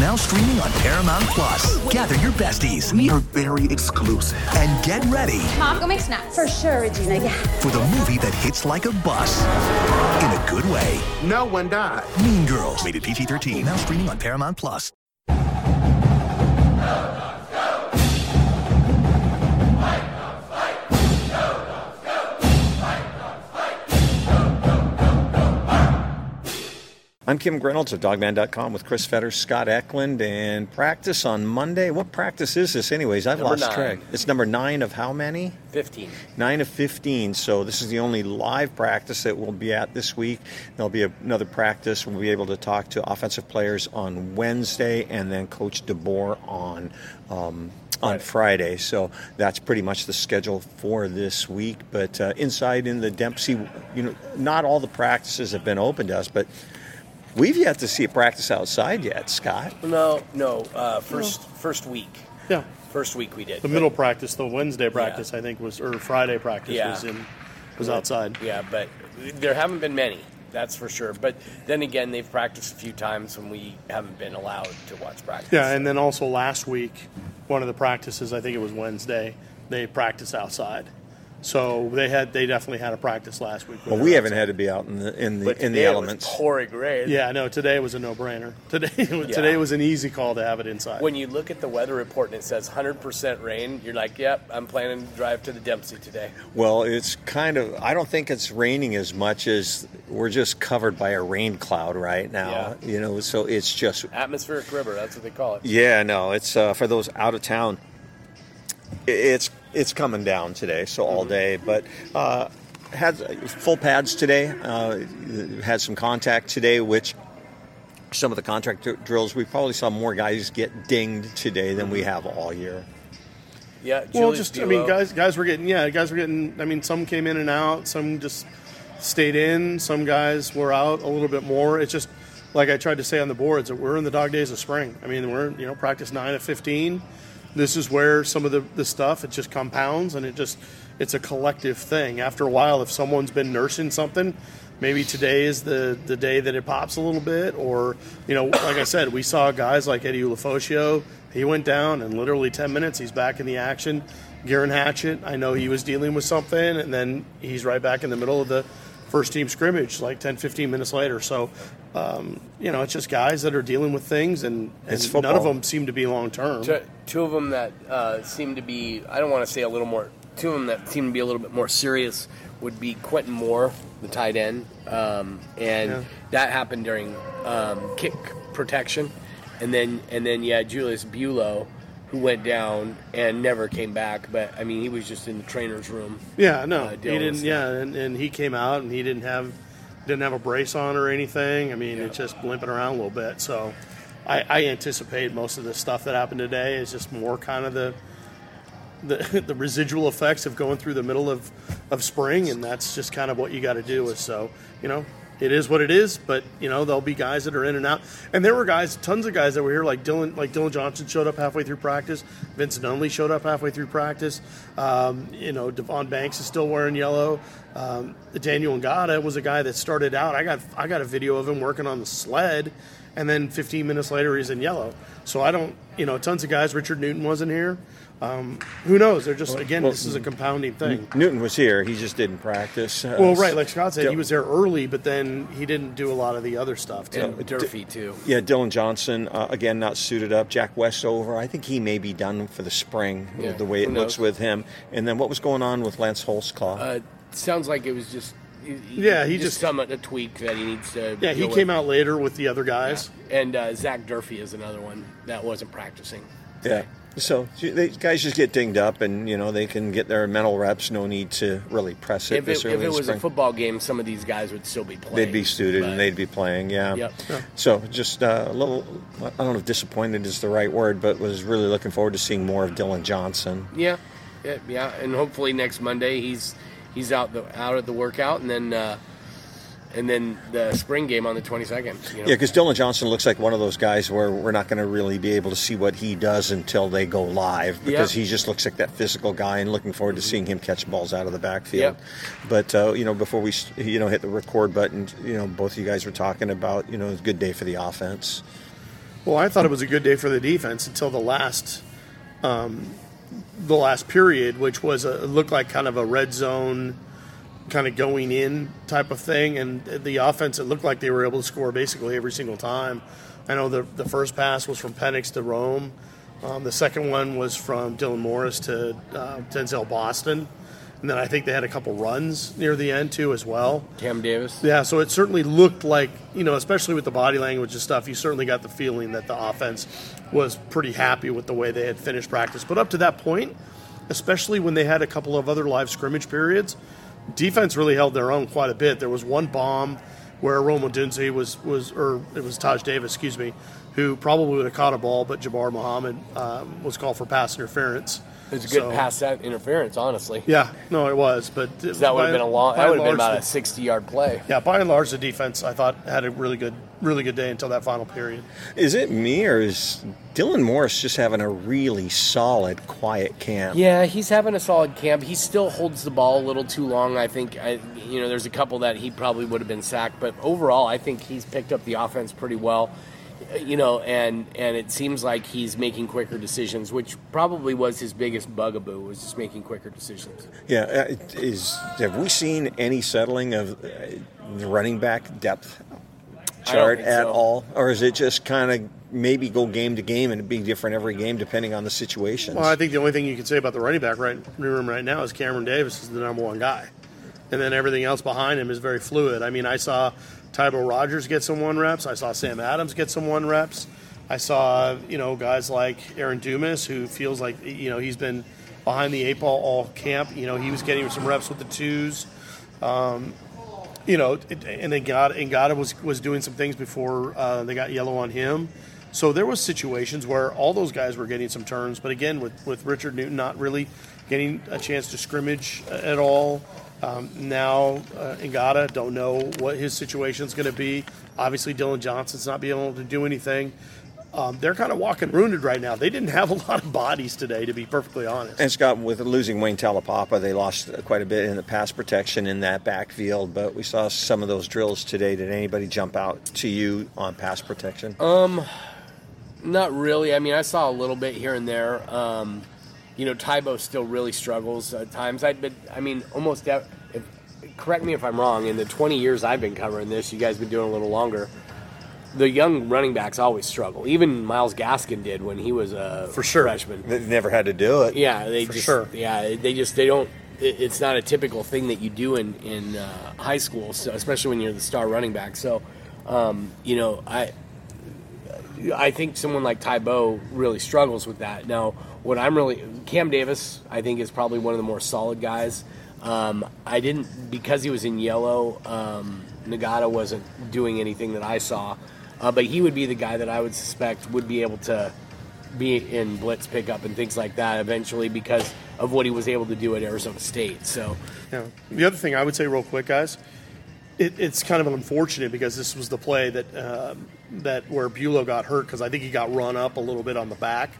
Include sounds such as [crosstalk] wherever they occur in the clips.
Now streaming on Paramount Plus. Gather your besties. We are very exclusive. And get ready. Mom, go make snacks. For sure, Regina, yeah. For the movie that hits like a bus. In a good way. No one died. Mean Girls. Rated PG 13. Now streaming on Paramount Plus. I'm Kim Grinolds of Dawgman.com with Chris Fetter, Scott Eklund, and practice on Monday. What practice is this, anyways? I've Number lost nine. track. It's number nine of how many? 15. Nine of 15. So this is the only live practice that we'll be at this week. There'll be another practice. We'll be able to talk to offensive players on Wednesday and then Coach DeBoer on. Um, on Friday, so that's pretty much the schedule for this week. But uh, inside in the Dempsey, you know, not all the practices have been open to us, but we've yet to see a practice outside yet, Scott. No, no. Uh, first first week. Yeah. First week we did. The middle practice, the Wednesday practice, I think was, or Friday practice Yeah. was in, was outside. Yeah, but there haven't been many. That's for sure. But then again, they've practiced a few times when we haven't been allowed to watch practice. Yeah, and then also last week, one of the practices, I think it was Wednesday, they practiced outside. So they had, they definitely had a practice last week. Well, we haven't had to be out in the in the But in the today it was elements. pouring rain. Yeah, no, today was a no-brainer. [laughs] Today, today was an easy call to have it inside. When you look at the weather report and it says 100% rain, you're like, "Yep, I'm planning to drive to the Dempsey today." Well, it's kind of. I don't think it's raining as much as we're just covered by a rain cloud right now. You know, so it's just. Atmospheric river, that's what they call it. Yeah, no, it's uh, for those out of town. It's it's coming down today, so all day. But uh, had full pads today. Uh, had some contact today, which some of the contract dr- drills we probably saw more guys get dinged today than we have all year. Yeah, well, Julius just I mean, guys, guys were getting yeah, guys were getting. I mean, some came in and out, some just stayed in, some guys were out a little bit more. It's just like I tried to say on the boards that we're in the dog days of spring. I mean, we're you know practice nine of fifteen. This is where some of the, the stuff it just compounds and it just it's a collective thing. After a while, if someone's been nursing something, maybe today is the the day that it pops a little bit. Or you know, like I said, we saw guys like Eddie Ulofoshio. He went down and literally ten minutes he's back in the action. Geirean Hatchett, I know he was dealing with something, and then he's right back in the middle of the first team scrimmage like 10, 15 minutes later. So, um, you know, it's just guys that are dealing with things, and, and none of them seem to be long term. Two, two of them that uh, seem to be, I don't want to say a little more, two of them that seem to be a little bit more serious would be Quentin Moore, the tight end. Um, and Yeah. that happened during um, kick protection. And then, and then, yeah, Julius Buelow, who went down and never came back. But, I mean, he was just in the trainer's room. Yeah, no, uh, he didn't. Yeah, and, and he came out and he didn't have didn't have a brace on or anything. I mean, Yeah. it's just limping around a little bit. So, I, I anticipate most of the stuff that happened today is just more kind of the the, [laughs] the residual effects of going through the middle of, of spring, and that's just kind of what you got to do. Is so you know it is what it is, but you know there'll be guys that are in and out, and there were guys, tons of guys that were here, like Dylan, like Dylan Johnson showed up halfway through practice, Vincent Nunley showed up halfway through practice, um, you know Davon Banks is still wearing yellow, um, Daniel Ngata was a guy that started out. I got I got a video of him working on the sled, and then 15 minutes later he's in yellow. So I don't, you know, tons of guys. Richard Newton wasn't here. Um, who knows? They're just again, well, this is a compounding thing. Newton was here; he just didn't practice. Uh, Well, right, like Scott said, Dil- he was there early, but then he didn't do a lot of the other stuff too. And Durfee, too. Yeah, Dylan Johnson uh, again not suited up. Jack Westover, I think he may be done for the spring. Yeah, the way it looks with him. And then what was going on with Lance Holtzclaw? Uh, sounds like it was just. Yeah, he just- some a tweak that he needs to. yeah, he came with. out later with the other guys. And uh, Zach Durfee is another one that wasn't practicing. yeah. So they, guys just get dinged up, and you know they can get their mental reps. No need to really press it If this it, early if it in was a football game, some of these guys would still be playing. They'd be suited but- and they'd be playing, yeah. Yep. So just uh, a little, I don't know if disappointed is the right word, but was really looking forward to seeing more of Dylan Johnson. Yeah, yeah, yeah. And hopefully next Monday he's he's out the out at the workout, and then uh, and then the spring game on the twenty second. You know? Yeah, because Dylan Johnson looks like one of those guys where we're not going to really be able to see what he does until they go live because Yeah. he just looks like that physical guy, and looking forward to seeing him catch balls out of the backfield. Yep. But uh, you know, before we you know hit the record button, you know, both of you guys were talking about you know a good day for the offense. Well, I thought it was a good day for the defense until the last, um, the last period, which was a, looked like kind of a red zone, kind of going in type of thing, and the offense it looked like they were able to score basically every single time. I know the the first pass was from Penix to Rome, um, the second one was from Dylan Morris to uh, Denzel Boston, and then I think they had a couple runs near the end too as well. Cam Davis. Yeah, so it certainly looked like, you know, especially with the body language and stuff, you certainly got the feeling that the offense was pretty happy with the way they had finished practice. But up to that point, especially when they had a couple of other live scrimmage periods, defense really held their own quite a bit. There was one bomb where Rome Odunze was, was, or it was Taj Davis, excuse me, who probably would have caught a ball, but Jabbar Muhammad um, was called for pass interference. It was a good So- pass that interference, honestly. Yeah, no, it was, but it- That would have been a long. That would have been about a sixty-yard play. Yeah, by and large, the defense I thought had a really good, really good day until that final period. Is it me or is Dylan Morris just having a really solid, quiet camp? Yeah, he's having a solid camp. He still holds the ball a little too long. I think, I, you know, there's a couple that he probably would have been sacked, but overall, I think he's picked up the offense pretty well. You know, and and it seems like he's making quicker decisions, which probably was his biggest bugaboo was just making quicker decisions. Yeah, uh, is have we seen any settling of uh, the running back depth chart at so. all, or is it just kind of maybe go game to game and it be different every game depending on the situation? Well, I think the only thing you can say about the running back right room right now is Cameron Davis is the number one guy, and then everything else behind him is very fluid. I mean, I saw Tybo Rogers get some one reps. I saw Sam Adams get some one reps. I saw you know guys like Aaron Dumas who feels like you know he's been behind the eight ball all camp. You know he was getting some reps with the twos. Um, you know, and then God and God was was doing some things before uh, they got yellow on him. So there was situations where all those guys were getting some turns, but again, with, with Richard Newton not really getting a chance to scrimmage at all. Um, now uh, Ngata don't know what his situation is going to be. Obviously, Dylan Johnson's not being able to do anything. Um, they're kind of walking wounded right now. They didn't have a [laughs] lot of bodies today, to be perfectly honest. And Scott, with losing Wayne Taulapapa, they lost quite a bit in the pass protection in that backfield. But we saw some of those drills today. Did anybody jump out to you on pass protection? Not really. I mean, I saw a little bit here and there. Um, you know, Tybo still really struggles at times. I, but I mean, almost. If, correct me if I'm wrong. In the 20 years I've been covering this, you guys have been doing a little longer. The young running backs always struggle. Even Myles Gaskin did when he was a For sure. freshman. They've never had to do it. Yeah, they For just sure. yeah they just they don't. it- It's not a typical thing that you do in in uh, high school, so especially when you're the star running back. So, um, you know, I I think someone like Tybo really struggles with that. Now, what I'm really Cam Davis, I think is probably one of the more solid guys. Um, I didn't because he was in yellow. Um, Ngata wasn't doing anything that I saw, uh, but he would be the guy that I would suspect would be able to be in blitz pickup and things like that eventually because of what he was able to do at Arizona State. So, Yeah. The other thing I would say, real quick, guys, it, it's kind of unfortunate because this was the play that um, that where Buelow got hurt because I think he got run up a little bit on the back,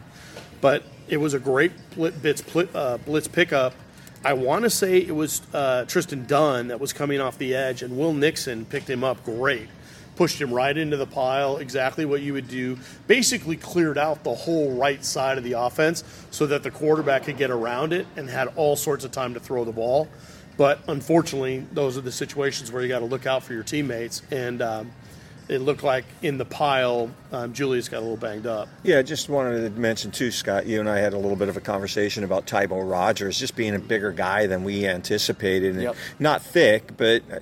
but it was a great blitz, uh, blitz pickup. I want to say it was uh, Tristan Dunn that was coming off the edge, and Will Nixon picked him up great. Pushed him right into the pile, exactly what you would do. Basically, cleared out the whole right side of the offense so that the quarterback could get around it and had all sorts of time to throw the ball. But unfortunately, those are the situations where you got to look out for your teammates. And um, it looked like in the pile, um, Julius got a little banged up. Yeah, just wanted to mention too, Scott. You and I had a little bit of a conversation about Tybo Rogers just being a bigger guy than we anticipated, and Yep. not thick, but uh,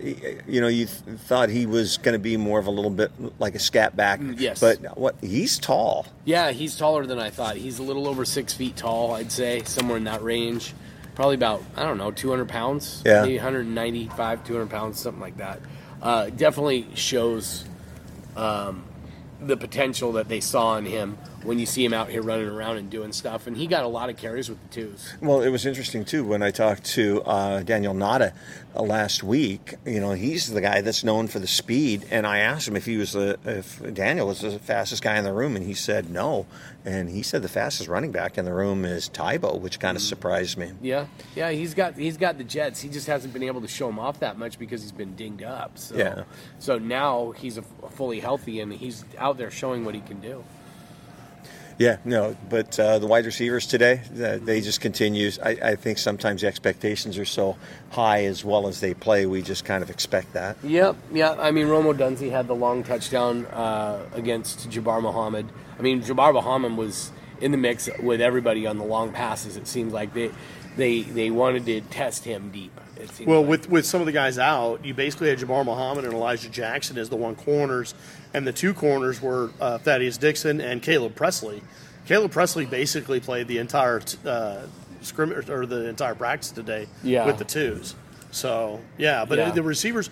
you know, you th- thought he was going to be more of a little bit like a scat back. yes. but what he's tall. yeah, he's taller than I thought. He's a little over six feet tall, I'd say, somewhere in that range. Probably about, I don't know, 200 pounds? Yeah. Maybe 195, 200 pounds, something like that. Uh, definitely shows um, the potential that they saw in him when you see him out here running around and doing stuff. And he got a lot of carries with the twos. Well, it was interesting too when I talked to uh, Daniel Ngata uh, last week. You know, he's the guy that's known for the speed, and I asked him if he was the if Daniel was the fastest guy in the room, and he said no. And he said the fastest running back in the room is Tybo, which kind of surprised me. Yeah, yeah, he's got he's got the jets. He just hasn't been able to show them off that much because he's been dinged up. So, Yeah. So now he's a, fully healthy and he's out there showing what he can do. Yeah, no, but uh, the wide receivers today, uh, they just continues. I, I think sometimes the expectations are so high as well as they play, we just kind of expect that. Yep, yeah. I mean, Rome Odunze had the long touchdown uh, against Jabbar Muhammad. I mean, Jabbar Muhammad was in the mix with everybody on the long passes. It seems like they they they wanted to test him deep. Well, like. with with some of the guys out, you basically had Jabbar Muhammad and Elijah Jackson as the one corners, and the two corners were uh, Thaddeus Dixon and Caleb Presley. Caleb Presley basically played the entire uh, scrimmage or the entire practice today Yeah. with the twos. So yeah, but Yeah. the receivers,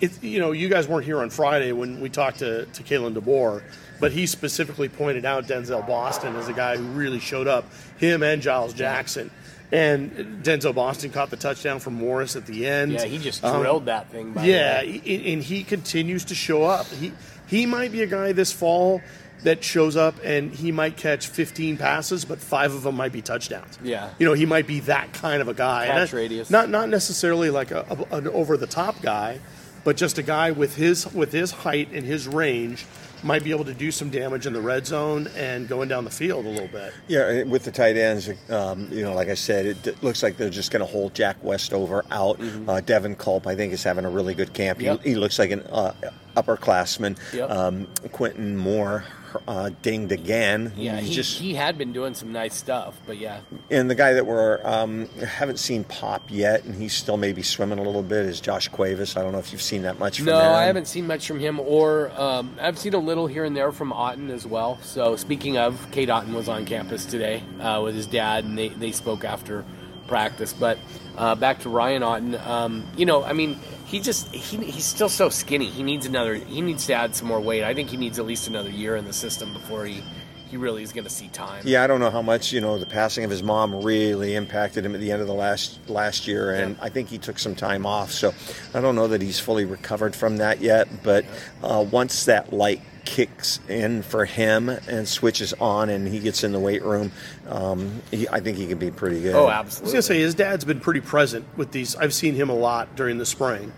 it, you know, you guys weren't here on Friday when we talked to to Kalen DeBoer, but he specifically pointed out Denzel Boston as a guy who really showed up. Him and Giles Jackson. And Denzel Boston caught the touchdown from Morris at the end. yeah, he just Um, drilled that thing. By yeah, the way. and he continues to show up. He he might be a guy this fall that shows up and he might catch 15 passes, but five of them might be touchdowns. Yeah. you know, he might be that kind of a guy. Catch radius. Not not necessarily like a, a- an over the top guy, but just a guy with his with his height and his range might be able to do some damage in the red zone and going down the field a little bit. Yeah, with the tight ends, um, you know, like I said, it d- looks like they're just going to hold Jack Westover out. Uh, Devin Culp, I think, is having a really good camp. Mm-hmm. Yep. He, he looks like an uh, upperclassman. Yep. Um, Quentin Moore uh, dinged again. Yeah, he, just he had been doing some nice stuff, but yeah, and the guy that we're um, haven't seen pop yet, and he's still maybe swimming a little bit, is Josh Cuevas. I don't know if you've seen that much from No, him. I haven't seen much from him, or um, I've seen a little here and there from Otton as well. So speaking of, Cade Otton was on campus today uh, with his dad, and they, they spoke after practice. But uh, back to Ryan Otton, um, you know, I mean, he just he, he's still so skinny. He needs another. He needs to add some more weight. I think he needs at least another year in the system before he he really is going to see time. Yeah, I don't know how much you know the passing of his mom really impacted him at the end of the last last year, and I think he took some time off. So I don't know that he's fully recovered from that yet. But uh, once that light kicks in for him and switches on, and he gets in the weight room, um, he, I think he can be pretty good. Oh, absolutely. I was gonna say his dad's been pretty present with these. I've seen him a lot during the spring,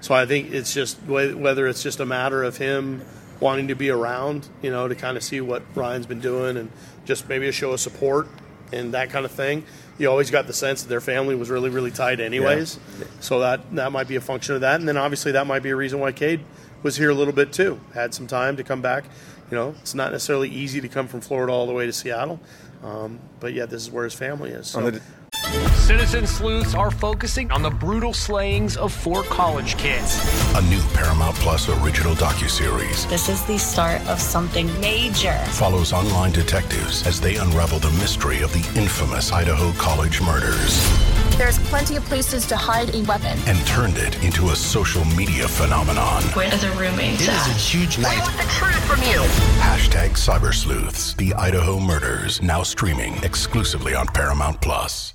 so I think it's just whether it's just a matter of him wanting to be around, you know, to kind of see what Ryan's been doing and just maybe a show of support and that kind of thing. You always got the sense that their family was really, really tight, anyways. So that that might be a function of that, and then obviously that might be a reason why Cade was here a little bit too. Had some time to come back. You know, it's not necessarily easy to come from Florida all the way to Seattle, um, but yeah, this is where his family is. So. The- Citizen sleuths are focusing on the brutal slayings of four college kids. A new Paramount Plus original docuseries This is the start of something major. follows online detectives as they unravel the mystery of the infamous Idaho College murders There's plenty of places to hide a weapon. and turned it into a social media phenomenon. Where are the roommates It is a huge night. I want the truth from you. Hashtag Cyber Sleuths, the Idaho murders, now streaming exclusively on Paramount Plus.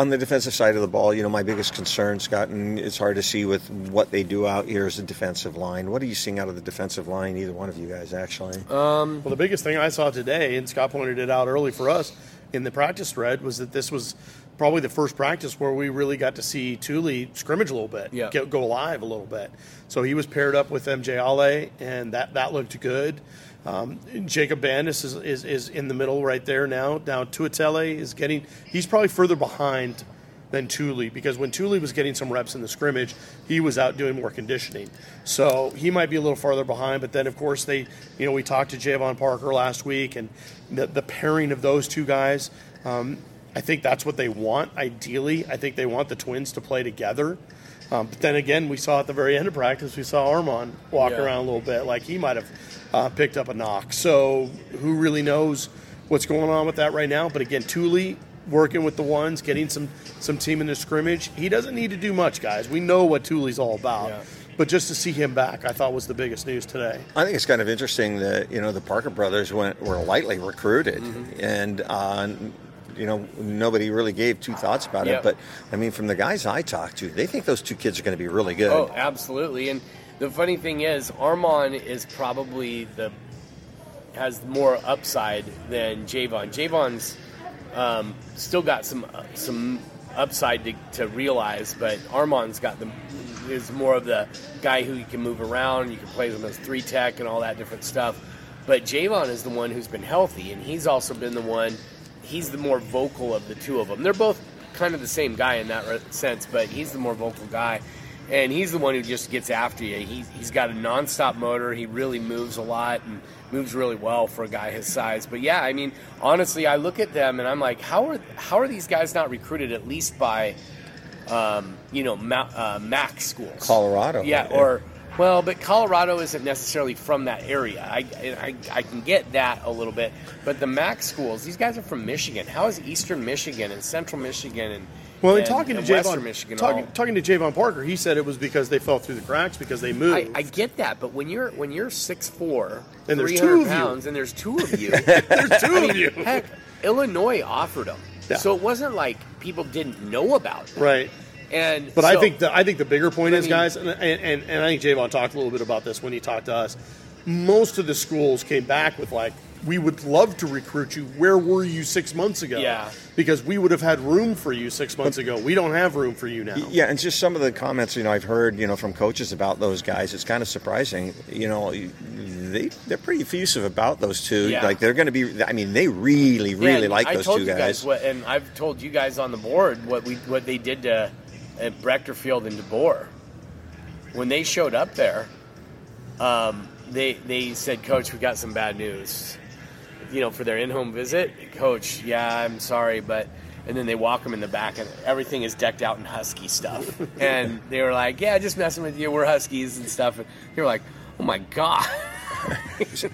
On the defensive side of the ball, you know, my biggest concern, Scott, and it's hard to see with what they do out here is the defensive line. What are you seeing out of the defensive line, either one of you guys, actually? Um, well, the biggest thing I saw today, and Scott pointed it out early for us in the practice thread, was that this was probably the first practice where we really got to see Tuli scrimmage a little bit, Yeah. get, go live a little bit. So he was paired up with MJ Ale, and that, that looked good. Um, Jacob Bandes is, is, is in the middle right there now. Now Tuatele is getting, he's probably further behind than Tuli because when Tuli was getting some reps in the scrimmage, he was out doing more conditioning. So he might be a little farther behind. But then, of course, they, you know, we talked to Javon Parker last week, and the, the pairing of those two guys, um, I think that's what they want. Ideally, I think they want the twins to play together. Um, but then again, we saw at the very end of practice, we saw Armon walk Yeah. around a little bit, like he might have uh, picked up a knock. So who really knows what's going on with that right now? But again, Tuli working with the ones, getting some some team in the scrimmage. He doesn't need to do much, guys. We know what Tuli's all about. Yeah. But just to see him back, I thought was the biggest news today. I think it's kind of interesting that you know the Parker brothers went were lightly recruited, Mm-hmm. and uh, you know nobody really gave two thoughts about Yep. it. But I mean, from the guys I talked to, they think those two kids are going to be really good. Oh, absolutely. And the funny thing is, Armon is probably the has more upside than Javon. Javon's um, still got some some upside to, to realize, but Armon's got the is more of the guy who you can move around. You can play him as three tech and all that different stuff. But Javon is the one who's been healthy, and he's also been the one. He's the more vocal of the two of them. They're both kind of the same guy in that sense, but he's the more vocal guy, and he's the one who just gets after you. He's, he's got a nonstop motor. He really moves a lot and moves really well for a guy his size. But yeah, I mean, honestly, I look at them and I'm like, how are how are these guys not recruited at least by, um, you know, Ma- uh, MAC schools? Colorado, yeah, yeah. or well, but Colorado isn't necessarily from that area. I, I, I can get that a little bit, but the MAC schools, these guys are from Michigan. How is Eastern Michigan and Central Michigan and Well, in and, talking uh, to and Western Javon, Michigan, talking, talking to Javon Parker, he said it was because they fell through the cracks because they moved. I, I get that, but when you're when you're six four, And there's 300 two of you. pounds, and there's two of you, [laughs] There's two I mean, of you. Heck, Illinois offered them, Yeah. so it wasn't like people didn't know about them. Right. And But I think the I think the bigger point is, mean- guys, and, and and I think Javon talked a little bit about this when he talked to us. Most of the schools came back with like, "We would love to recruit you. Where were you six months ago? Yeah. because we would have had room for you six months ago. We don't have room for you now. Yeah, and just some of the comments you know I've heard you know from coaches about those guys. It's kind of surprising. You know, they they're pretty effusive about those two. Yeah. Like they're going to be. I mean, they really really and like I those told two you guys. what, and I've told you guys on the board what we what they did to at Breckterfield and DeBoer when they showed up there. Um, they they said, "Coach, we got some bad news." You know, for their in-home visit, Coach, yeah, I'm sorry, but and then they walk them in the back, and everything is decked out in husky stuff. [laughs] and they were like, "Yeah, just messing with you. We're huskies and stuff." And they were like, "Oh my god." [laughs]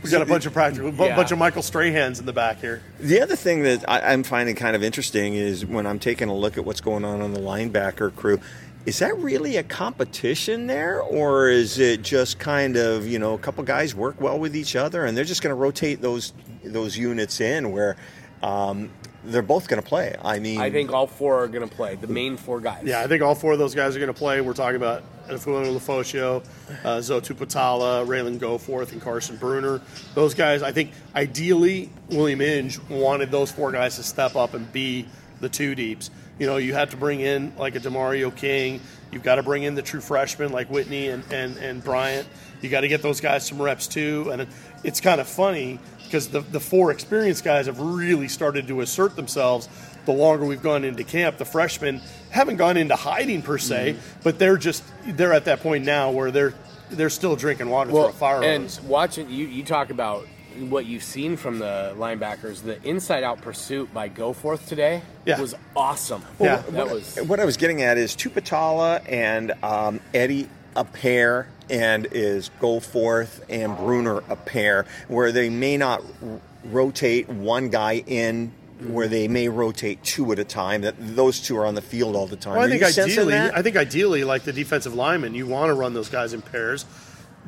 We got a bunch of practical, bu- Yeah. bunch of Michael Strahans in the back here. The other thing that I, I'm finding kind of interesting is when I'm taking a look at what's going on on the linebacker crew. Is that really a competition there, or is it just kind of you know a couple guys work well with each other and they're just going to rotate those those units in where um, they're both going to play? I mean, I think all four are going to play. The main four guys. Yeah, I think all four of those guys are going to play. We're talking about Efuano Lefosio, uh, Zotu Patala, Ralen Goforth, and Carson Bruener. Those guys, I think, ideally, William Inge wanted those four guys to step up and be the two deeps. You know, you have to bring in like a Demario King. You've got to bring in the true freshmen like Whitney and, and, and Bryant. You got to get those guys some reps too. And it's kind of funny because the, the four experienced guys have really started to assert themselves the longer we've gone into camp. The freshmen haven't gone into hiding per se, mm-hmm. but they're just they're at that point now where they're they're still drinking water through a fire and watching you, you talk about what you've seen from the linebackers. The inside-out pursuit by Goforth today Yeah. was awesome. Yeah. that was. what I was getting at is Tuputala and um, Eddie a pair, and is Goforth and Bruener a pair, where they may not r- rotate one guy in. Where they may rotate two at a time, that those two are on the field all the time. Well, I think ideally. I think ideally, like the defensive lineman, you want to run those guys in pairs.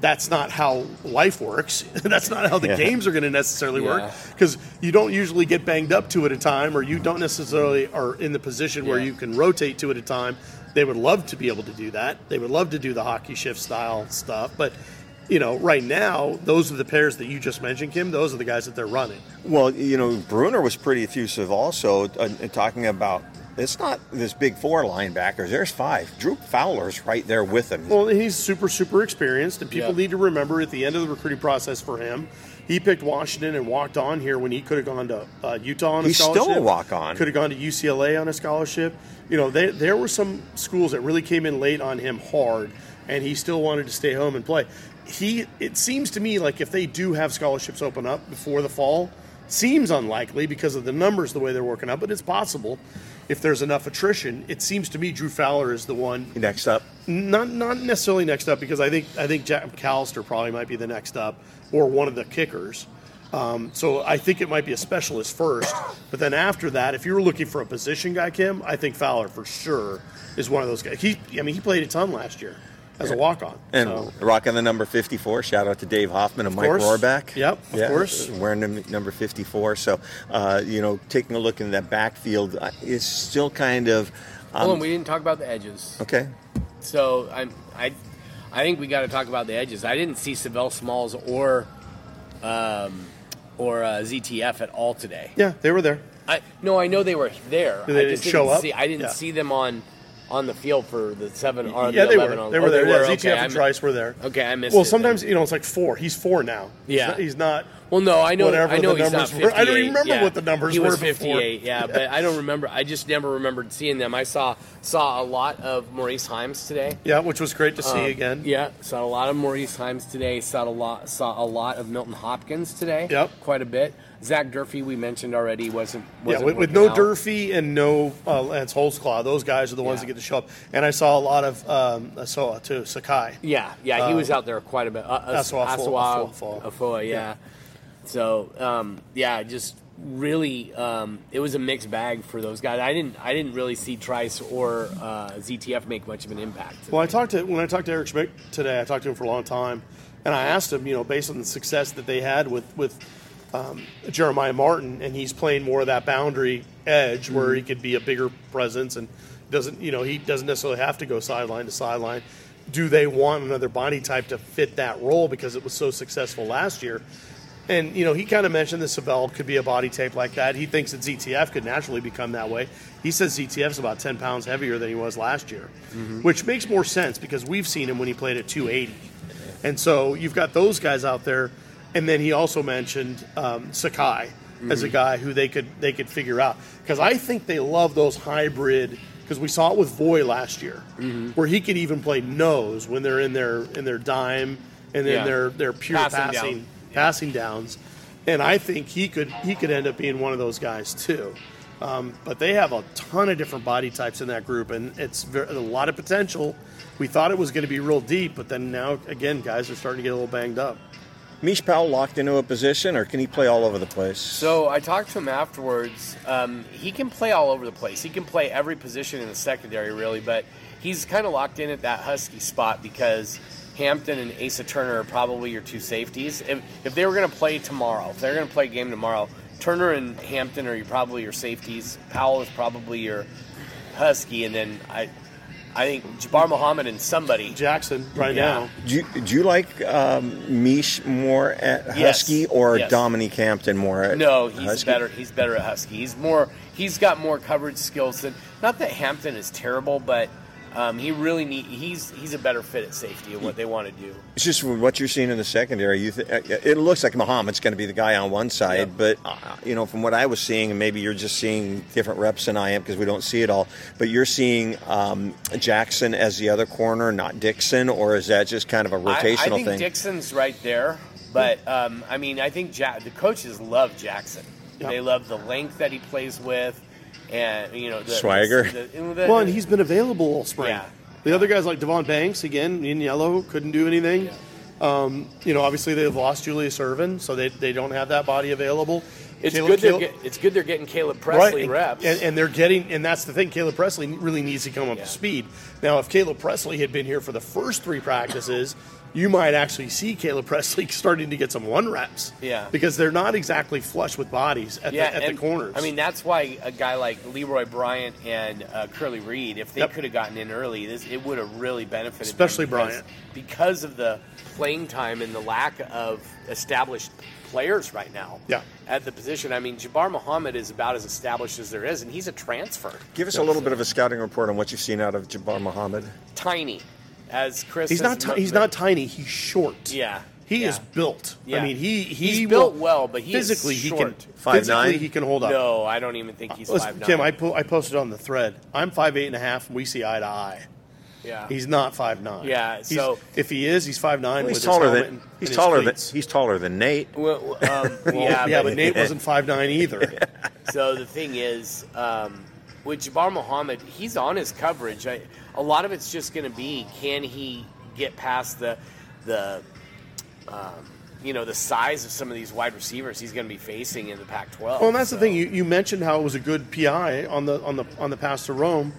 That's not how life works. [laughs] That's not how the Yeah. games are going to necessarily work because you don't usually get banged up two at a time, or you don't necessarily are in the position where Yeah. you can rotate two at a time. They would love to be able to do that. They would love to do the hockey shift style stuff, but you know, right now, those are the pairs that you just mentioned, Kim. Those are the guys that they're running. Well, you know, Bruener was pretty effusive also, uh, talking about it's not this big four linebackers. There's five. Drew Fowler's right there with him. Well, he's super, super experienced, and people Yeah. need to remember at the end of the recruiting process for him, he picked Washington and walked on here when he could have gone to uh, Utah on a He's still a scholarship. walk-on. Could have gone to UCLA on a scholarship. You know, there there were some schools that really came in late on him hard, and he still wanted to stay home and play. He, it seems to me like if they do have scholarships open up before the fall, seems unlikely because of the numbers the way they're working out, but it's possible if there's enough attrition. It seems to me Drew Fowler is the one Next up, not not necessarily next up because I think I think Jack McAllister probably might be the next up or one of the kickers. Um, so I think it might be a specialist first, but then after that, if you're looking for a position guy, Kim, I think Fowler for sure is one of those guys. He, I mean, he played a ton last year. As a walk on. And so. rocking the number 54. Shout out to Dave Hoffman and Mike course. Rohrback. Yep, of course. Wearing the number 54. So, uh, you know, taking a look in that backfield uh, is still kind of. Um, Hold on, we didn't talk about the edges. okay. So I'm I I think we got to talk about the edges. I didn't see Savell Smalls or um, or uh, ZTF at all today. Yeah, they were there. I no, I know they were there. They I just didn't show didn't up? See, I didn't Yeah. see them on on the field for the seven or yeah, the they eleven. were. On, They oh, were there. Yeah, Okay, ZTF and Trice were there. Okay, I missed. Well, it sometimes then. you know it's like four. He's four now. He's Yeah. not- he's not. Well, no, I know. whatever I know the he's not were. I don't remember yeah. what the numbers he were was before. 58. Yeah, [laughs] but I don't remember. I just never remembered seeing them. I saw saw a lot of Maurice Heims today. Yeah, which was great to see Um, again. Yeah, saw a lot of Maurice Heims today. Saw a lot. Saw a lot of Milton Hopkins today. Yep. quite a bit. Zach Durfee, we mentioned already, wasn't. Yeah, wasn't with, with no out. Durfee and no uh, Lance Holtzclaw, those guys are the ones Yeah. that get to show up. And I saw a lot of um, Asoa too, Sakai. Yeah, yeah, he Um, was out there quite a bit. Uh, uh, Asawa Afo- Asawa Afo- Afo, yeah. Yeah. So, um, yeah, just really, um, it was a mixed bag for those guys. I didn't, I didn't really see Trice or uh, ZTF make much of an impact. Well, I talked to when I talked to Eric Schmidt today. I talked to him for a long time, and I asked him, you know, based on the success that they had with with um, Jeremiah Martin, and he's playing more of that boundary edge where he could be a bigger presence and doesn't, you know, he doesn't necessarily have to go sideline to sideline. Do they want another body type to fit that role because it was so successful last year? And you know, he kind of mentioned that Savell could be a body type like that. He thinks that ZTF could naturally become that way. He says ZTF's about ten pounds heavier than he was last year, which makes more sense because we've seen him when he played at 280. And so you've got those guys out there, and then he also mentioned um, Sakai as a guy who they could they could figure out because I think they love those hybrid. Because we saw it with Voi last year, where he could even play nose when they're in their in their dime and then Yeah. their their pure Passing down. passing passing downs, and I think he could he could end up being one of those guys too. Um, but they have a ton of different body types in that group, and it's very, a lot of potential. We thought it was going to be real deep, but then now again, guys are starting to get a little banged up. Mish Powell locked into a position, or can he play all over the place? So I talked to him afterwards. Um, he can play all over the place. He can play every position in the secondary, really, but he's kind of locked in at that Husky spot because Hampton and Asa Turner are probably your two safeties. If, if they were going to play tomorrow, if they're going to play a game tomorrow, Turner and Hampton are probably your safeties. Powell is probably your Husky, and then I, I think Jabbar Muhammad and somebody. Jackson right Yeah. now. Do you, do you like um, Mish more at Yes. Husky or Yes. Dominique Hampton more at No, he's Husky? better. He's better at Husky. He's more. He's got more coverage skills than. Not that Hampton is terrible, but um, he really need. He's he's a better fit at safety of what they want to do. It's just what you're seeing in the secondary. You th- it looks like Muhammad's going to be the guy on one side, but uh, you know, from what I was seeing, and maybe you're just seeing different reps than I am because we don't see it all. But you're seeing um, Jackson as the other corner, not Dixon, or is that just kind of a rotational think thing? Dixon's right there, but um, I mean, I think ja- the coaches love Jackson. Yep. They love the length that he plays with, and you know the Swagger. The, the, the- Well, and he's been available all spring. Yeah. The other guys like Davon Banks again in yellow couldn't do anything. Um, you know, obviously they've lost Julius Irvin, so they, they don't have that body available. It's Caleb- good. They're Caleb- get, it's good. They're getting Caleb Presley and, reps. And, and they're getting, and that's the thing. Caleb Presley really needs to come up Yeah. to speed. Now, if Caleb Presley had been here for the first three practices, you might actually see Caleb Presley [laughs] starting to get some one reps. Yeah. Because they're not exactly flush with bodies at, yeah, the, at and, the corners. I mean, that's why a guy like Leroy Bryant and uh, Curly Reed, if they Yep. could have gotten in early, this it would have really benefited. them Especially because- Bryant. because of the playing time and the lack of established players right now. Yeah. At the position, I mean, Jabbar Muhammad is about as established as there is, and he's a transfer. Give us a little bit of a scouting report on what you've seen out of Jabbar Muhammad. Tiny, as Chris. he's not. Ti- he's not tiny. He's short. Yeah. He yeah. is built. Yeah. I mean, he he he's will- built well, but he is physically he can. Five physically nine? he can hold up. No, I don't even think he's Listen, five nine. Kim, I, po- I posted on the thread. I'm five eight and a half, and we see eye to eye. yeah. He's not five nine. Yeah, He's- so- if he is, he's five nine. He's with taller his than and- he's and taller than he's taller than Nate. Well, um, [laughs] Well, yeah, yeah, but- but Nate wasn't five nine either. [laughs] So the thing is, um, with Jabbar Muhammad, he's on his coverage. I, a lot of it's just going to be can he get past the the um, you know the size of some of these wide receivers he's going to be facing in the Pac-12. Well, and that's So- the thing. You, you mentioned how it was a good PI on the on the on the pass to Rome.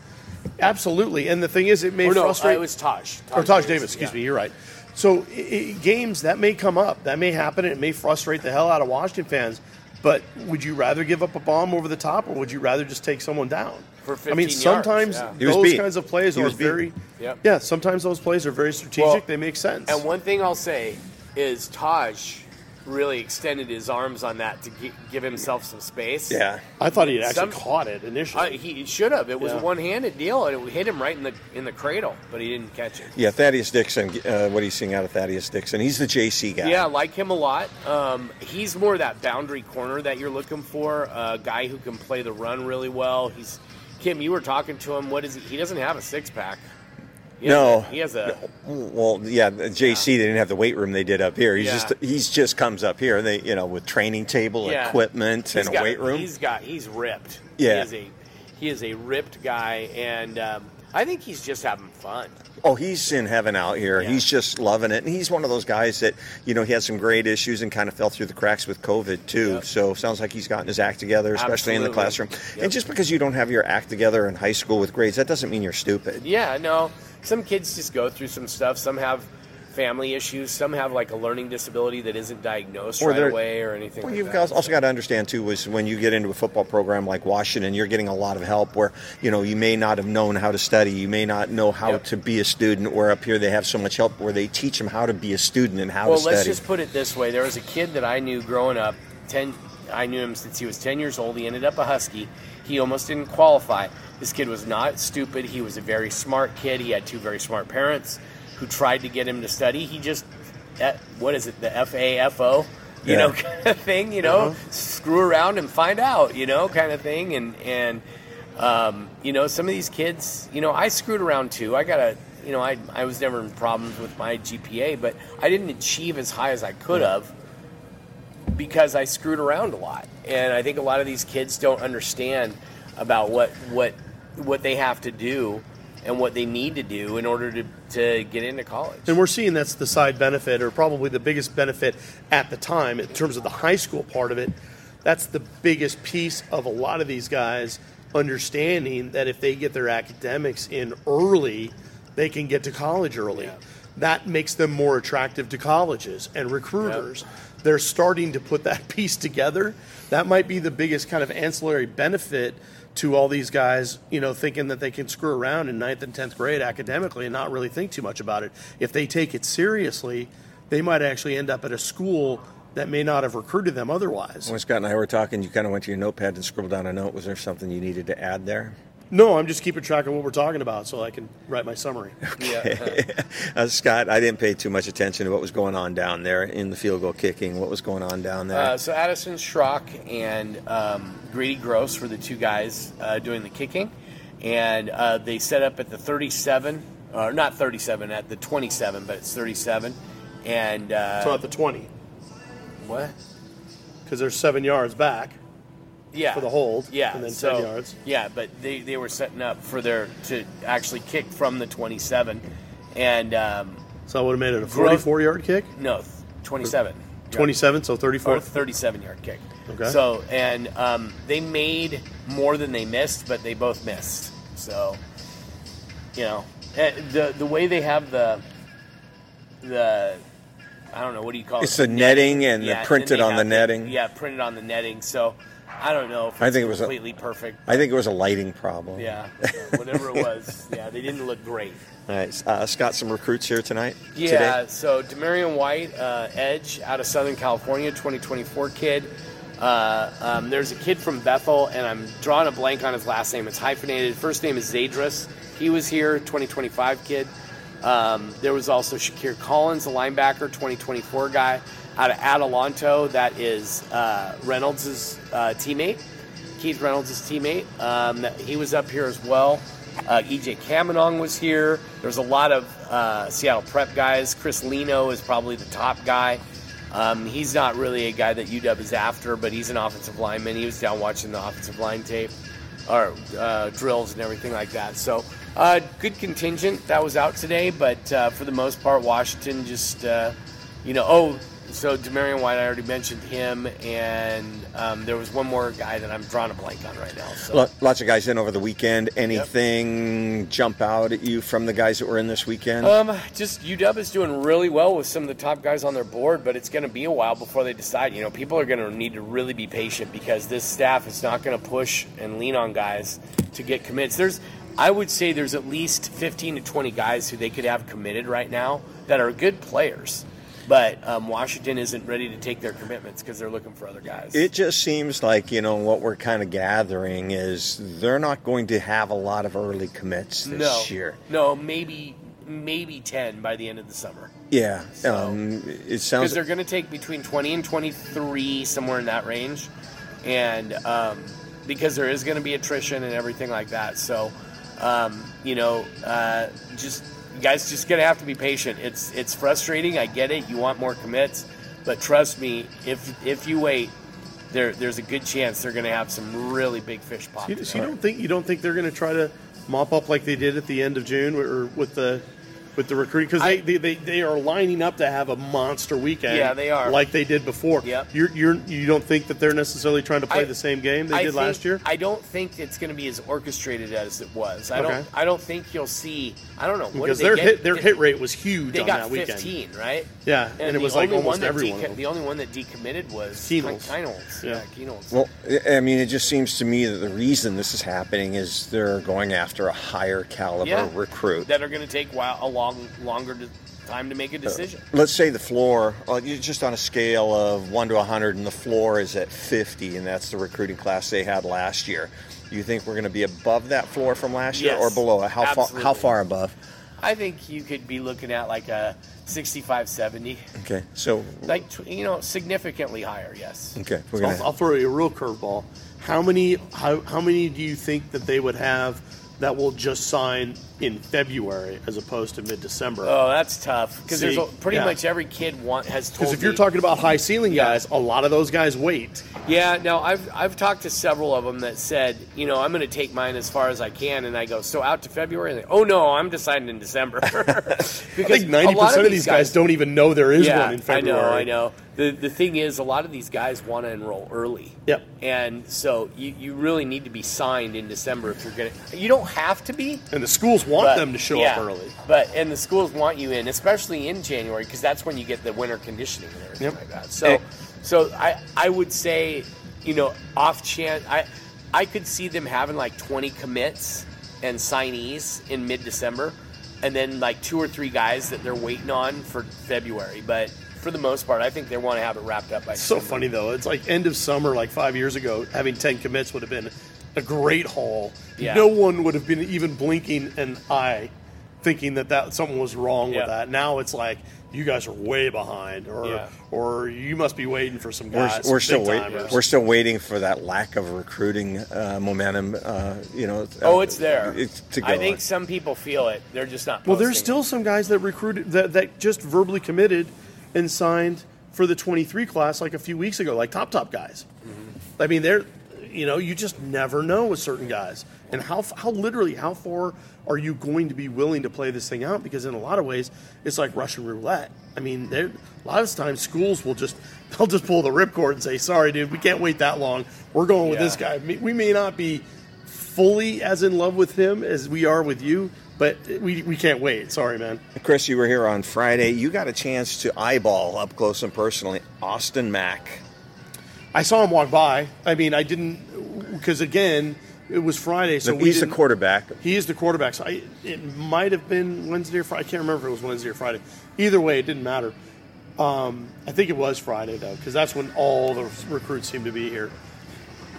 Absolutely, and the thing is, it may Or no, frustrate. uh, it was Taj. or Taj Davis. Excuse yeah. me. You're right. So i i games that may come up, that may happen, and it may frustrate the hell out of Washington fans. But would you rather give up a bomb over the top, or would you rather just take someone down? For I mean, 15 yards, sometimes yeah. Those kinds of plays He are beat. very. Yep. Yeah, sometimes those plays are very strategic. Well, they make sense. And one thing I'll say is Taj really extended his arms on that to gi- give himself some space. Yeah. I thought he had actually Some- caught it initially. Uh, he should have. It was Yeah. a one-handed deal, and it hit him right in the in the cradle, but he didn't catch it. Yeah, Thaddeus Dixon. Uh, what are you seeing out of Thaddeus Dixon? He's the JC guy. Yeah, I like him a lot. Um, he's more that boundary corner that you're looking for. A guy who can play the run really well. He's Kim. You were talking to him. What is he? He doesn't have a six pack. No. he has a. Well, yeah, JC they didn't have the weight room they did up here. He's Yeah. just he's just comes up here. They you know with training table, Yeah. equipment, He's and a got- weight room. He's got. He's ripped. Yeah. He is a. He is a ripped guy, and um, I think he's just having fun. Oh, he's in heaven out here. He's just loving it, and he's one of those guys that you know he had some great issues and kind of fell through the cracks with COVID too. So sounds like he's gotten his act together, especially in the Absolutely. classroom. And just because you don't have your act together in high school with grades, that doesn't mean you're stupid. Yeah, no. Some kids just go through some stuff. Some have family issues. Some have like a learning disability that isn't diagnosed Or right away or anything. Well, like you've that. also got to understand too was when you get into a football program like Washington, you're getting a lot of help where you know you may not have known how to study, you may not know how Yep. to be a student. Where up here they have so much help where they teach them how to be a student and how well, to study. Well, let's just put it this way: there was a kid that I knew growing up. Ten, I knew him since he was ten years old. He ended up a Husky. He almost didn't qualify. This kid was not stupid. He was a very smart kid. He had two very smart parents who tried to get him to study. He just, what is it, the FAFO, you Yeah. know, [laughs] kind of thing. You know, screw around and find out, you know, kind of thing. And and um, you know, some of these kids, you know, I screwed around too. I got a, you know, I I was never in problems with my GPA, but I didn't achieve as high as I could have because I screwed around a lot. And I think a lot of these kids don't understand about what what what they have to do and what they need to do in order to, to get into college. And we're seeing that's the side benefit, or probably the biggest benefit at the time in terms of the high school part of it. That's the biggest piece of a lot of these guys understanding that if they get their academics in early, they can get to college early. That makes them more attractive to colleges and recruiters. They're starting to put that [laughs] piece together. That might be the biggest kind of ancillary benefit to all these guys, you know, thinking that they can screw around in ninth and tenth grade academically and not really think too much about it. If they take it seriously, they might actually end up at a school that may not have recruited them otherwise. when Scott and I were talking, you kind of went to your notepad and scribbled down a note. Was there something you needed to add there? No, I'm just keeping track of what we're talking about so I can write my summary. [laughs] Yeah. [laughs] Uh, Scott, I didn't pay too much attention to what was going on down there in the field goal kicking. What was going on down there? Uh, so Addison Schrock and um, Grady Gross were the two guys uh, doing the kicking, and uh, they set up at the 37, or not 37, at the 27, but it's 37, and uh, so at the 20, what? because they're seven yards back. Yeah, for the hold, Yeah, and then so, 10 yards. Yeah, but they, they were setting up for their to actually kick from the 27, and um, So I would have made it a Gross- 44 yard kick. no 27. 27, so or 34. 37 yard kick. Okay. So and um, they made more than they missed, but they both missed. So you know eh, the the way they have the the I don't know what do you call it? It's the netting and the printed they on the have netting. Yeah, printed on the netting. So I don't know if it's I think it was a- completely perfect. I think it was a lighting problem. Yeah, [laughs] whatever it was. Yeah, they didn't look great. All right, uh, Scott, some recruits here tonight. Yeah, Today? so Demarion White, uh, Edge, out of Southern California, 2024 kid. Uh, um, there's a kid from Bethel, and I'm drawing a blank on his last name. It's hyphenated. First name is Zadris. He was here, 2025 kid. Um, there was also Shakir Collins, a linebacker, 2024 guy out of Adelanto. That is uh, Reynolds' uh, teammate, Keith Reynolds' teammate. Um, he was up here as well. Uh, EJ Kamenong was here. There's a lot of uh, Seattle prep guys. Chris Lino is probably the top guy. Um, he's not really a guy that UW is after, but he's an offensive lineman. He was down watching the offensive line tape or uh, drills and everything like that. So, uh, good contingent that was out today, but uh, for the most part, Washington just, uh, you know, oh, so Demarion White, I already mentioned him, and um, there was one more guy that I'm drawing a blank on right now. So Lo- Lots of guys in over the weekend. Anything jump out at you from the guys that were in this weekend? Um, just UW is doing really well with some of the top guys on their board, but it's going to be a while before they decide. You know, people are going to need to really be patient because this staff is not going to push and lean on guys to get commits. There's, I would say, there's at least 15 to 20 guys who they could have committed right now that are good players, but um, Washington isn't ready to take their commitments because they're looking for other guys. It just seems like, you know, what we're kind of gathering is they're not going to have a lot of early commits this no, year. no, maybe maybe 10 by the end of the summer. Yeah. Um, it sounds because they're going to take between 20 and 23 somewhere in that range and um, because there is going to be attrition and everything like that so um, you know uh, just you guys just to have to be patient. It's it's frustrating i get it you want more commits but trust me if if you wait there there's a good chance they're to have some really big fish pop You, so you don't think you don't think they're to try to mop up like they did at the end of June or with the with the recruiting because they, they, they they are lining up to have a monster weekend. Yeah, they are. like they did before. Yep. You're you're you don't think that they're necessarily trying to play I- the same game they I did think- last year? I don't think it's going to be as orchestrated as it was. I Okay. don't. I don't think you'll see. I don't know what Because did they their get? hit their hit rate was huge They on got that weekend. 15, right? Yeah, and it was like almost one that deco- The only one that decommitted was Keenels. Keenels. Yeah. Yeah, Well, I- I mean, it just seems to me that the reason this is happening is they're going after a higher caliber yeah. recruit. that are going to take while, a long, longer to, time to make a decision. Let's say the floor, uh, just on a scale of 1 to 100, and the floor is at 50, and that's the recruiting class they had last year. You think we're going to be above that floor from last year Yes, or below it? How far, how far above? I think you could be looking at like a 65, 70. Okay, so, Like, you know, significantly higher, yes. okay, we're So going I'll, I'll throw you a real curveball. How many how, how many do you think that they would have that will just sign in February as opposed to mid December? Oh, that's tough because there's a, pretty yeah. much every kid want has told Because if you're talking about high ceiling guys, a lot of those guys wait. Yeah, no, I've I've talked to several of them that said, you know, I'm going to take mine as far as I can, and I go, so out to February. And they, oh no, I'm deciding in December. [laughs] because I think ninety percent of these guys, don't even know there is yeah, one in February. I know, I know. The the thing is, a lot of these guys want to enroll early. Yep. And so you, you really need to be signed in December if you're going to. You don't have to be. And the schools want but- them to show yeah, up early. But and the schools want you in, especially in January, because that's when you get the winter conditioning and everything Yep. like that. So, so I I would say, you know, off chance, I I could see them having like 20 commits and signees in mid December, and then like two or three guys that they're waiting on for February. But for the most part, I think they want to have it wrapped up by. It's so funny though. It's like end of summer, like five years ago, having ten commits would have been a great haul. Yeah. No one would have been even blinking an eye, thinking that that something was wrong Yeah. with that. Now it's like you guys are way behind, or Yeah. or you must be waiting for some We're, guys. we're some still waiting. We're still waiting for that lack of recruiting uh, momentum. Uh, you know. Oh, uh, it's there. It's to go I think on. some people feel it. They're just not. Well, there's posting still some guys that recruited that, that just verbally committed and signed for the 23 class like a few weeks ago, like top top guys. Mm-hmm. I mean, they're you know you just never know with certain guys, and how how literally how far are you going to be willing to play this thing out? Because in a lot of ways, it's like Russian roulette. I mean, a lot of times schools will just [laughs] they'll just pull the ripcord and say, "Sorry, dude, we can't wait that long. We're going with Yeah. this guy. We may not be." fully as in love with him as we are with you, but we, we can't wait. Sorry, man. Chris, you were here on Friday. You got a chance to eyeball up close and personally Austin Mack. I saw him walk by. I mean, I didn't because again, it was Friday, so He's the quarterback. He is the quarterback. So I, it might have been Wednesday or Friday. I can't remember if it was Wednesday or Friday. Either way, it didn't matter. Um, I think it was Friday though, because that's when all the recruits seem to be here.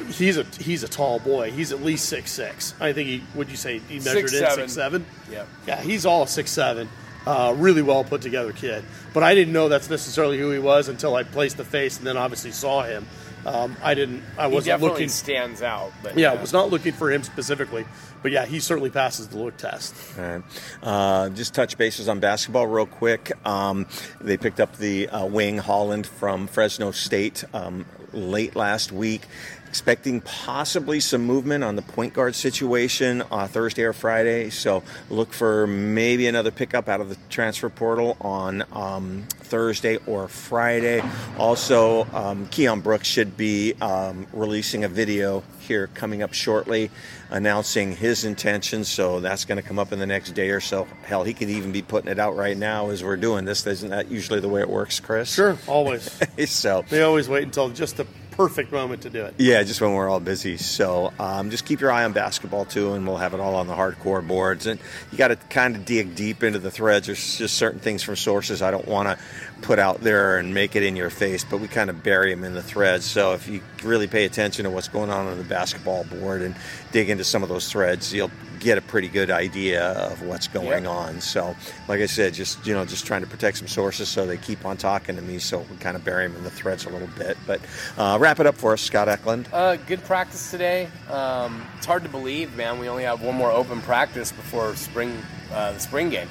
He's a he's a tall boy. He's at least six six. I think he. Would you say he measured Six, in seven. six seven? Yep. Yeah, he's all six seven. Uh, really well put together kid. But I didn't know that's necessarily who he was until I placed the face and then obviously saw him. Um, I didn't. I wasn't looking. definitely looking. stands out. But Yeah, I was not looking for him specifically, but yeah, he certainly passes the look test. All right. Uh, just touch bases on basketball real quick. Um, they picked up the uh, wing Holland from Fresno State. Um, late last week. Expecting possibly some movement on the point guard situation uh, Thursday or Friday. So look for maybe another pickup out of the transfer portal on um, Thursday or Friday. Also, um, Keion Brooks should be um, releasing a video here coming up shortly announcing his intentions. So that's going to come up in the next day or so. Hell, he could even be putting it out right now as we're doing this. Isn't that usually the way it works, Chris? Sure, always. [laughs] so they always wait until just perfect moment to do it. Yeah, just when we're all busy. So um, just keep your eye on basketball too, and we'll have it all on the hardcore boards. And you got to kind of dig deep into the threads. There's just certain things from sources I don't want to put out there and make it in your face, but we kind of bury them in the threads. So if you really pay attention to what's going on on the basketball board and dig into some of those threads, you'll get a pretty good idea of what's going yep. on. So, like I said, just you know, just trying to protect some sources so they keep on talking to me, so we kind of bury them in the threads a little bit. But uh, wrap it up for us, Scott Eklund. Uh, good practice today. Um, it's hard to believe, man. We only have one more open practice before spring, uh, the spring game,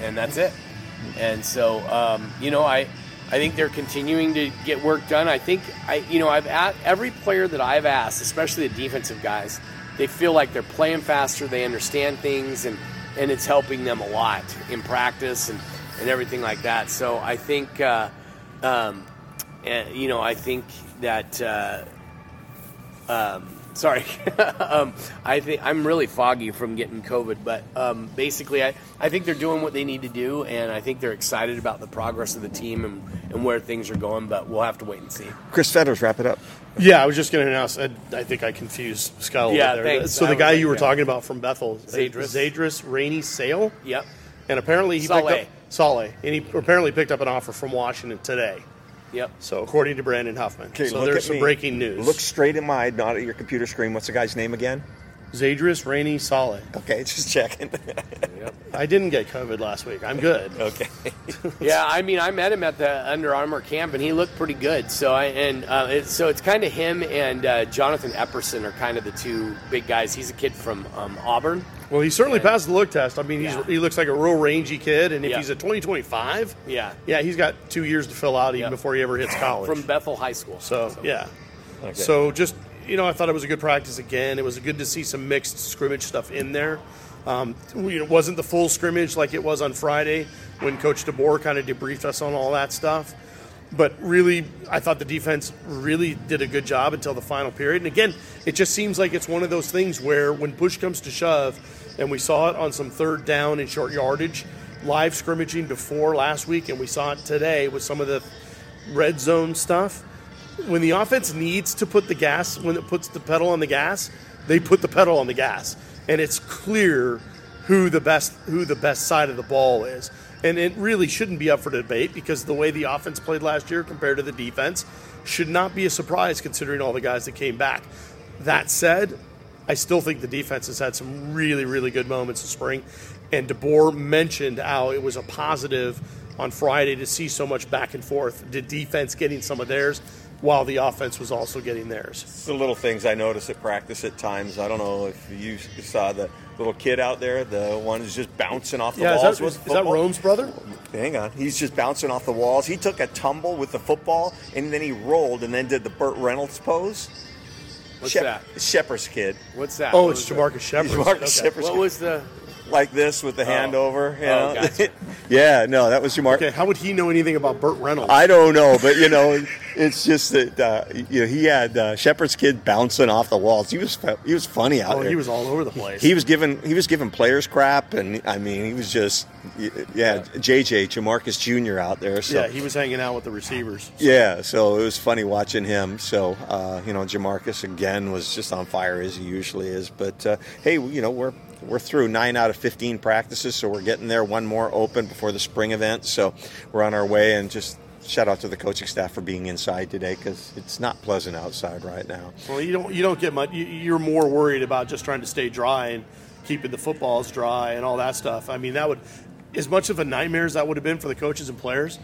and that's it. And so, um, you know, I. I think they're continuing to get work done. I think I, you know, I've at every player that I've asked, especially the defensive guys, they feel like they're playing faster, they understand things, and, and it's helping them a lot in practice and, and everything like that. So I think, uh, um, eh, you know, I think that. Uh, um, sorry, [laughs] um, I think I'm really foggy from getting COVID, but um, basically, I, I think they're doing what they need to do, and I think they're excited about the progress of the team and, and where things are going. But we'll have to wait and see. Chris Fetters, wrap it up. Yeah, I was just going to announce. I, I, think I confused Scott a yeah, there. Thanks. So I the guy like, you were yeah. talking about from Bethel, Zadris, Zadris Rainey Sale. Yep. And apparently he Saleh. picked up Saleh, and he apparently picked up an offer from Washington today. Yep. So according to Brandon Huffman. Okay, so there's some me. breaking news. Look straight in my eye, not at your computer screen. What's the guy's name again? Zadris Rainey Solid. Okay, [laughs] just checking. I didn't get COVID last week. I'm good. okay. [laughs] yeah, I mean, I met him at the Under Armour camp, and he looked pretty good. So, I and uh, it's, so it's kind of him and uh, Jonathan Epperson are kind of the two big guys. He's a kid from um, Auburn. Well, he certainly passed the look test. I mean, he's, Yeah. he looks like a real rangy kid, and if Yeah. he's a 2025, Yeah. yeah, he's got two years to fill out even Yep. before he ever hits college. From Bethel High School. So yeah. Okay. So just you know, I thought it was a good practice again. It was good to see some mixed scrimmage stuff in there. Um, it wasn't the full scrimmage like it was on Friday when Coach DeBoer kind of debriefed us on all that stuff. But really, I thought the defense really did a good job until the final period. And again, it just seems like it's one of those things where when push comes to shove, and we saw it on some third down and short yardage live scrimmaging before last week, and we saw it today with some of the red zone stuff when the offense needs to put the gas, when it puts the pedal on the gas, they put the pedal on the gas, and it's clear who the best who the best side of the ball is. And it really shouldn't be up for debate because the way the offense played last year compared to the defense should not be a surprise considering all the guys that came back. That said, I still think the defense has had some really, really good moments in spring. And DeBoer mentioned how it was a positive on Friday to see so much back and forth. The defense getting some of theirs while the offense was also getting theirs. The little things I notice at practice at times. I don't know if you saw the little kid out there, the one who's just bouncing off the Yeah, is walls that, with is, is that football. Rome's brother? Hang on, he's just bouncing off the walls. He took a tumble with the football, and then he rolled, and then did the Burt Reynolds pose. What's Shep- that? Shephard's kid, What's that? Oh, What it's was that? Jamarcus Shephard. Jamarcus Okay. Shephard's What kid. was the? Like this with the hand over. You Oh, know? gotcha. [laughs] yeah, no, that was Jamarcus. Okay, how would he know anything about Burt Reynolds? I don't know, but you know, [laughs] it's just that uh, you know he had uh, Shephard's kid bouncing off the walls. He was he was funny out oh, there. he was all over the place. He was giving he was giving players crap, and I mean he was just yeah, JJ Jamarcus Jr. out there. So yeah, he was hanging out with the receivers. yeah, so it was funny watching him. So uh, you know, Jamarcus again was just on fire as he usually is. But uh, hey, you know we're we're through nine out of fifteen practices, so we're getting there. One more open before the spring event, so we're on our way. And just shout out to the coaching staff for being inside today because it's not pleasant outside right now. Well, you don't you don't get much. you- You're more worried about just trying to stay dry and keeping the footballs dry and all that stuff. I mean, that would as much of a nightmare as that would have been for the coaches and players,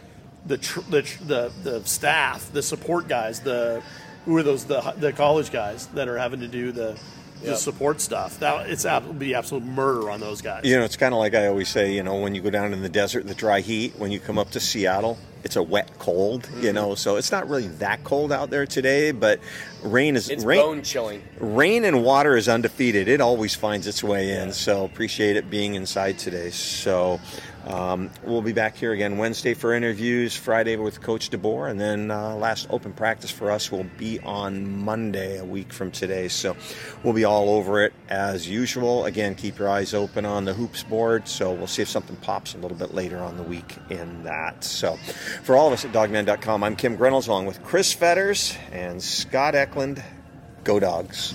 the tr- the tr- the, the staff, the support guys, the who are those the the college guys that are having to do the the Yep. support stuff. That it's ab- be absolute murder on those guys. You know, it's kind of like I always say. You know, when you go down in the desert, in the dry heat, when you come up to Seattle, it's a wet cold, you mm-hmm. know. So it's not really that cold out there today, but rain is It's rain. bone chilling. Rain and water is undefeated. It always finds its way in. So appreciate it being inside today. So um, we'll be back here again Wednesday for interviews, Friday with Coach DeBoer, and then uh, last open practice for us will be on Monday, a week from today. So we'll be all over it as usual. Again, keep your eyes open on the hoops board. So we'll see if something pops a little bit later on the week in that. So for all of us at Dawgman.com, I'm Kim Grinolds along with Chris Fetters and Scott Eklund. Go Dawgs.